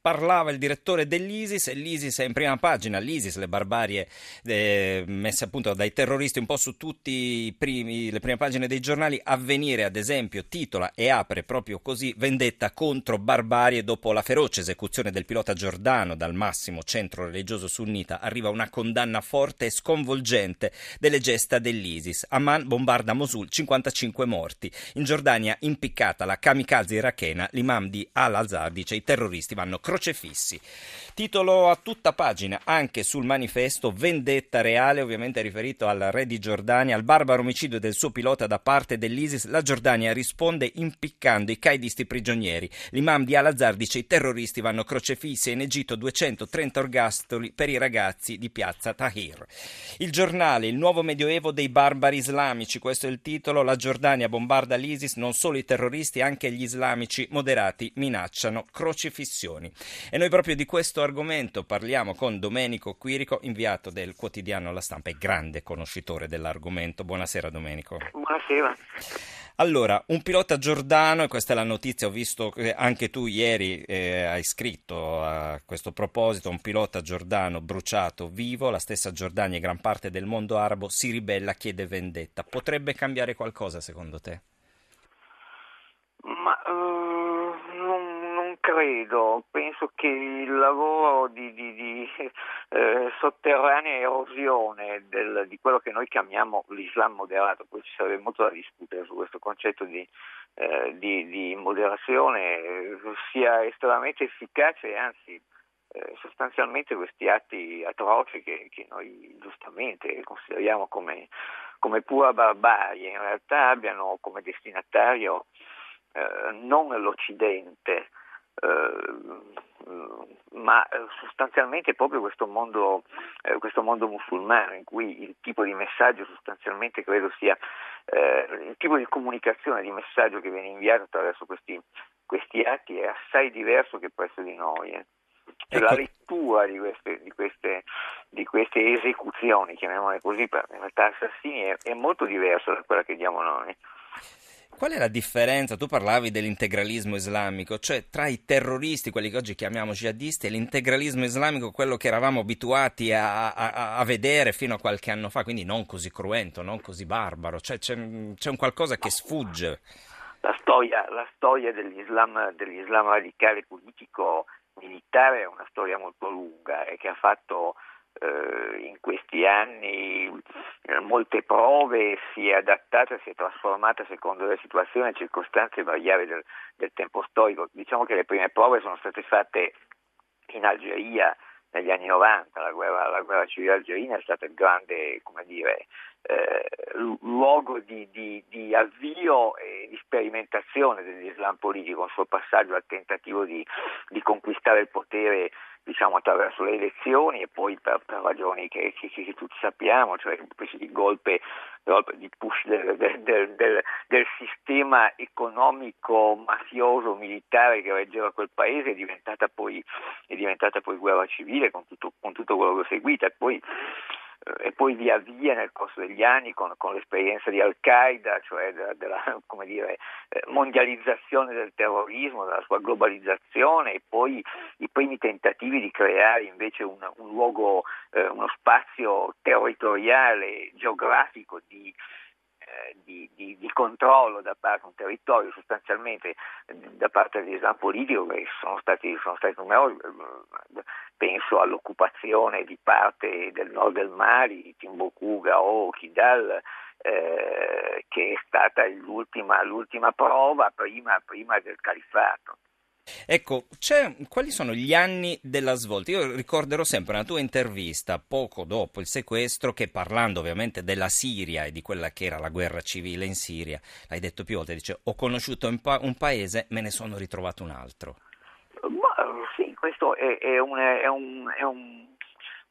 parlava il direttore dell'ISIS e l'ISIS è in prima pagina, l'ISIS, le barbarie eh, messe appunto dai terroristi un po' su tutte le prime pagine dei giornali, avvenire ad esempio titola e apre proprio così vendetta contro barbarie dopo la feroce esecuzione del pilota Giordano dal massimo centro religioso sunnita, arriva una condanna forte e sconvolgente delle gesta dell'ISIS. Amman bombarda Mosul, 55 morti. In Giordania impiccata la kamikaze irachena, l'imam di Al-Azhar dice i terroristi vanno crocefissi. Titolo a tutta pagina anche sul manifesto Vendetta reale, ovviamente riferito al re di Giordania, al barbaro omicidio del suo pilota da parte dell'ISIS. La Giordania risponde impiccando i caidisti prigionieri. L'imam di Al-Azhar dice i terroristi vanno crocefissi e in Egitto 230 orgastoli per i ragazzi di piazza Tahir. Il giornale, il nuovo medioevo dei barbari islamici, questo è il titolo. La Giordania bombarda l'ISIS, non solo i terroristi, anche gli islamici moderati minacciano crocifissioni. E noi proprio di questo argomento parliamo con Domenico Quirico, inviato del quotidiano La Stampa e grande conoscitore dell'argomento. Buonasera Domenico. Buonasera. Allora, un pilota giordano, e questa è la notizia, ho visto che anche tu ieri eh, hai scritto a questo proposito, un pilota giordano bruciato vivo, la stessa Giordania e gran parte del mondo arabo si ribella, chiede vendetta. Potrebbe cambiare qualcosa secondo te? Ma uh, non, non, credo, penso che il lavoro di, di, di eh, sotterranea erosione del, di quello che noi chiamiamo l'Islam moderato, poi ci sarebbe molto da discutere su questo concetto di, eh, di, moderazione, eh, sia estremamente efficace e anzi eh, sostanzialmente questi atti atroci che, che noi giustamente consideriamo come, come, pura barbarie in realtà abbiano come destinatario eh, non l'Occidente, ma sostanzialmente proprio questo mondo, eh, questo mondo, musulmano in cui il tipo di messaggio sostanzialmente credo sia eh, il tipo di comunicazione, di messaggio che viene inviato attraverso questi, questi atti è assai diverso che presso di noi. Eh. Cioè, ecco. La lettura di queste, di, queste, di queste, esecuzioni, chiamiamole così, per in realtà assassini, è, è molto diversa da quella che diamo noi. Qual è la differenza? Tu parlavi dell'integralismo islamico, cioè tra i terroristi, quelli che oggi chiamiamo jihadisti, e l'integralismo islamico, quello che eravamo abituati a, a, a vedere fino a qualche anno fa, quindi non così cruento, non così barbaro, cioè c'è, c'è un qualcosa che sfugge. La storia, la storia dell'Islam, dell'Islam radicale politico militare è una storia molto lunga e che ha fatto eh, in questi anni eh, molte prove, si è adattata, si è trasformata secondo le situazioni e circostanze variabili del, del tempo storico. Diciamo che le prime prove sono state fatte in Algeria negli anni 90, la guerra, la guerra civile algerina è stata il grande dire, eh, luogo di, di, di, avvio e di sperimentazione dell'Islam politico, il suo passaggio al tentativo di, di conquistare il potere diciamo, attraverso le elezioni e poi per, per ragioni che, che, che, tutti sappiamo, cioè il golpe, golpe di push del, del, del, del, sistema economico mafioso militare che reggeva quel paese è diventata poi, è diventata poi guerra civile con tutto, con tutto quello che seguita. E poi eh, e poi via via nel corso degli anni con, con l'esperienza di Al-Qaeda, cioè della, della dire, eh, mondializzazione del terrorismo, della sua globalizzazione e poi primi tentativi di creare invece un, un luogo, eh, uno spazio territoriale, geografico di eh, di, di, di, controllo da parte di un territorio sostanzialmente da parte dell'Islam politico che sono stati, sono stati numerosi, penso all'occupazione di parte del nord del Mali, Timbuktu, Gao, Kidal, eh, che è stata l'ultima, l'ultima prova prima, prima del califfato. Ecco, quali sono gli anni della svolta? Io ricorderò sempre una tua intervista poco dopo il sequestro che parlando ovviamente della Siria e di quella che era la guerra civile in Siria, l'hai detto più volte, dice ho conosciuto un, pa- un paese, me ne sono ritrovato un altro. Ma, sì, questo è, è, un, è, un, è un,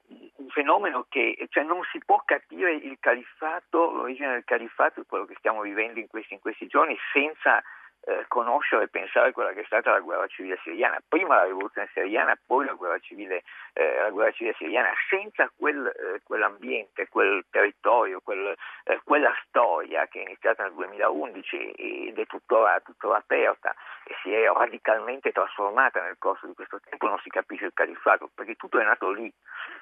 un, fenomeno che cioè, non si può capire il califfato, l'origine del califfato, quello che stiamo vivendo in questi, in questi giorni, senza eh, conoscere e pensare quella che è stata la guerra civile siriana, prima la rivoluzione siriana, poi la guerra civile, eh, la guerra civile siriana, senza quel, eh, quell'ambiente, quel territorio, quel, eh, quella storia che è iniziata nel 2011 ed è tuttora, tuttora, aperta e si è radicalmente trasformata nel corso di questo tempo, non si capisce il califfato, perché tutto è nato lì,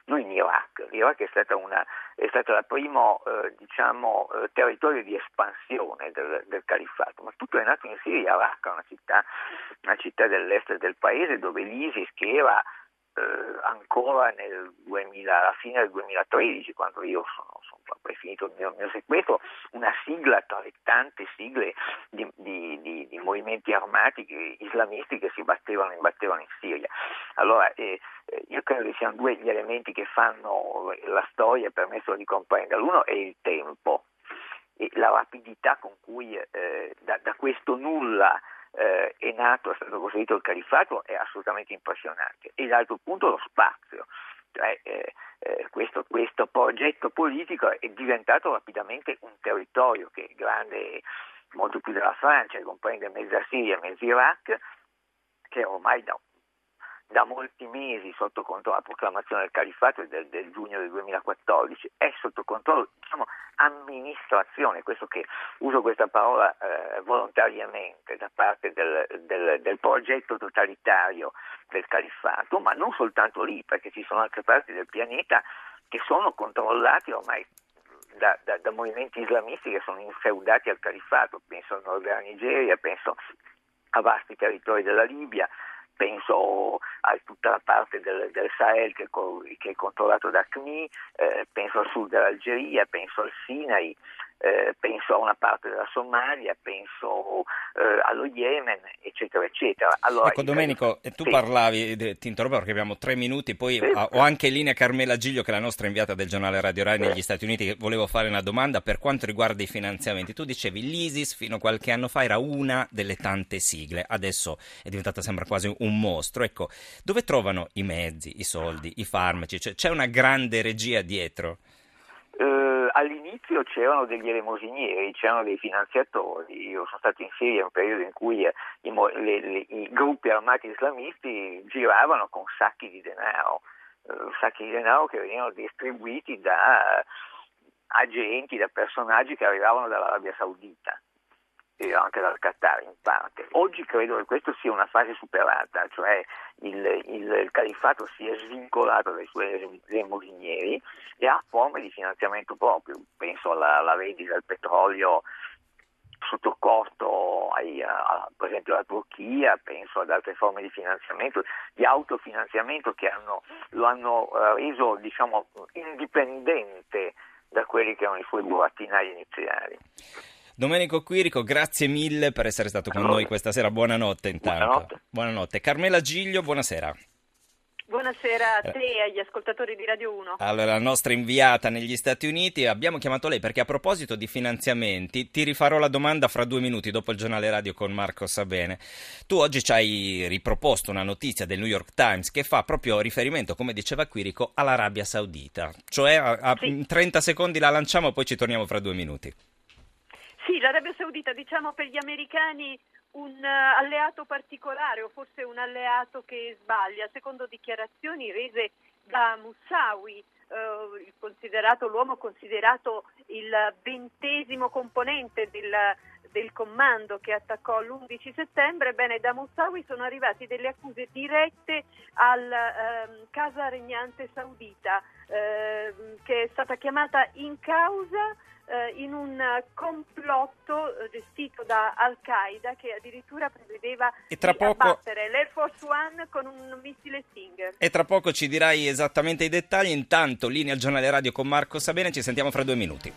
non in Iraq. L'Iraq è una, è stata il primo eh, diciamo, eh, territorio di espansione del, del califfato, ma tutto è nato in Siria Raqqa, una città, una città dell'est del paese dove l'ISIS, che era eh, ancora nel 2000, alla fine del 2013, quando io sono, sono finito il mio, mio, sequestro, una sigla tra le tante sigle di, di, di, di movimenti armati che, islamisti che si battevano, battevano in Siria. Allora, eh, eh, io credo che siano due gli elementi che fanno la storia e permettono di comprendere. L'uno è il tempo, e la rapidità con cui eh, da, da, questo nulla eh, è nato, è stato costruito il califfato è assolutamente impressionante. E l'altro punto lo spazio. Cioè, eh, eh, questo, questo, progetto politico è diventato rapidamente un territorio che è grande molto più della Francia, comprende mezza Siria, mezzo Iraq, che ormai da da molti mesi sotto controllo, la proclamazione del califfato è del, del giugno del 2014, è sotto controllo, diciamo, amministrazione, questo che uso questa parola eh, volontariamente da parte del, del, del, progetto totalitario del califfato, ma non soltanto lì, perché ci sono altre parti del pianeta che sono controllati ormai da, da, da movimenti islamisti che sono infeudati al califfato, penso al nord della Nigeria, penso a vasti territori della Libia, penso a tutta la parte del, del Sahel che, che, è controllato da CNI, eh, penso al sud dell'Algeria, penso al Sinai, eh, penso a una parte della Somalia, penso eh, allo Yemen, eccetera, eccetera. Allora, ecco Domenico, tu sì. parlavi, ti interrompo perché abbiamo tre minuti, poi sì. ho anche in linea Carmela Giglio che è la nostra inviata del giornale Radio Rai negli Stati Uniti che volevo fare una domanda per quanto riguarda i finanziamenti. Tu dicevi l'ISIS fino a qualche anno fa era una delle tante sigle, adesso è diventata sembra quasi un mostro. Ecco, dove trovano i mezzi, i soldi, i farmaci? Cioè, c'è una grande regia dietro? All'inizio c'erano degli elemosinieri, c'erano dei finanziatori. Io sono stato in Siria in un periodo in cui eh, i, le, le, i gruppi armati islamisti giravano con sacchi di denaro, eh, sacchi di denaro che venivano distribuiti da agenti, da personaggi che arrivavano dall'Arabia Saudita e anche dal Qatar in parte. Oggi credo che questa sia una fase superata, cioè il, il, il califfato si è svincolato dai suoi elemosinieri e ha forme di finanziamento proprio, penso alla, alla vendita del petrolio sotto costo ai, a, per esempio alla Turchia, penso ad altre forme di finanziamento, di autofinanziamento che hanno, lo hanno uh, reso diciamo, indipendente da quelli che erano i suoi burattinai iniziali. Domenico Quirico, grazie mille per essere stato con noi questa sera. Buonanotte intanto. Buonanotte. Buonanotte. Carmela Giglio, buonasera. Buonasera a te e agli ascoltatori di Radio 1. Allora, la nostra inviata negli Stati Uniti, abbiamo chiamato lei perché a proposito di finanziamenti, ti rifarò la domanda fra due minuti dopo il giornale radio con Marco Sabene. Tu oggi ci hai riproposto una notizia del New York Times che fa proprio riferimento, come diceva Quirico, all'Arabia Saudita. Cioè, a, a sì. in 30 secondi la lanciamo e poi ci torniamo fra due minuti. Sì, l'Arabia Saudita diciamo per gli americani un uh, alleato particolare o forse un alleato che sbaglia, secondo dichiarazioni rese da Moussawi, uh, considerato, l'uomo considerato il ventesimo componente del, del comando che attaccò l'11 settembre, bene, da Moussawi sono arrivate delle accuse dirette alla uh, casa regnante saudita uh, che è stata chiamata in causa eh, in un complotto eh, gestito da Al-Qaeda che addirittura prevedeva e tra di poco... abbattere l'Air Force One con un missile Stinger. E tra poco ci dirai esattamente i dettagli. Intanto, linea al giornale radio con Marco Sabene, ci sentiamo fra due minuti.